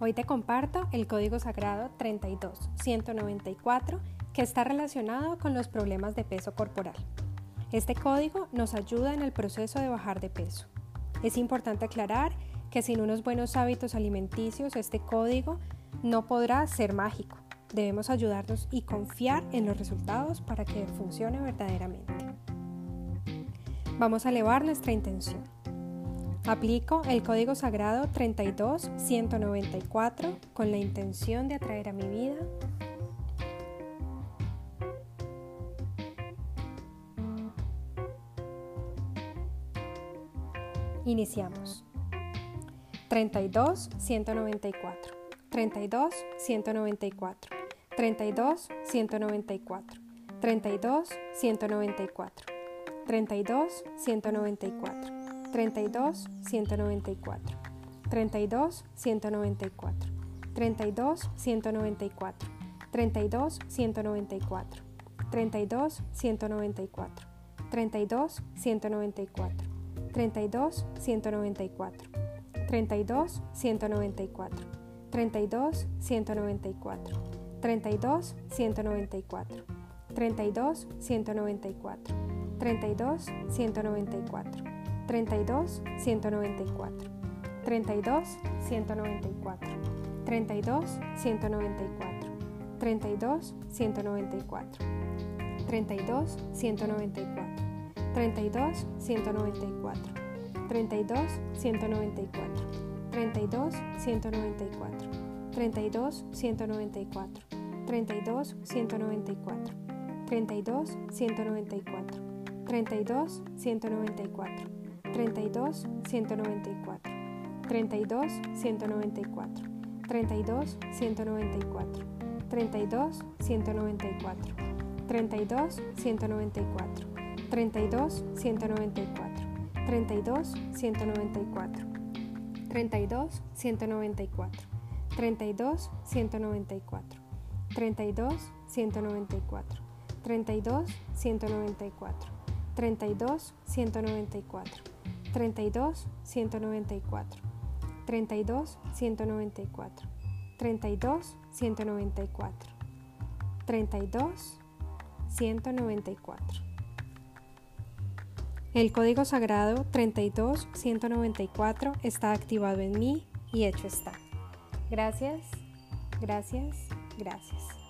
Hoy te comparto el código sagrado 32194 que está relacionado con los problemas de peso corporal. Este código nos ayuda en el proceso de bajar de peso. Es importante aclarar que sin unos buenos hábitos alimenticios este código no podrá ser mágico. Debemos ayudarnos y confiar en los resultados para que funcione verdaderamente. Vamos a elevar nuestra intención. Aplico el código sagrado 32194 con la intención de atraer a mi vida. Iniciamos. 32 194 32 194 32 194 32 194 32 194 32 194 32 194 32 194 32 194 32 194 32 194 32 194 32 194 32 194 32 194 32 194 32 194 32 194 32 194 32 194 32 194 32 194 32 194 32 194 32 194 32 194 32 194 32 194 32 194 32 194 32 194 32 194 32 194 32 194 32 194 32 194 32 194 32 194 32 194 32 194 32 194 32 194 32 194 32 194 32 194 El código sagrado 32 194 está activado en mí y hecho está. Gracias, gracias, gracias.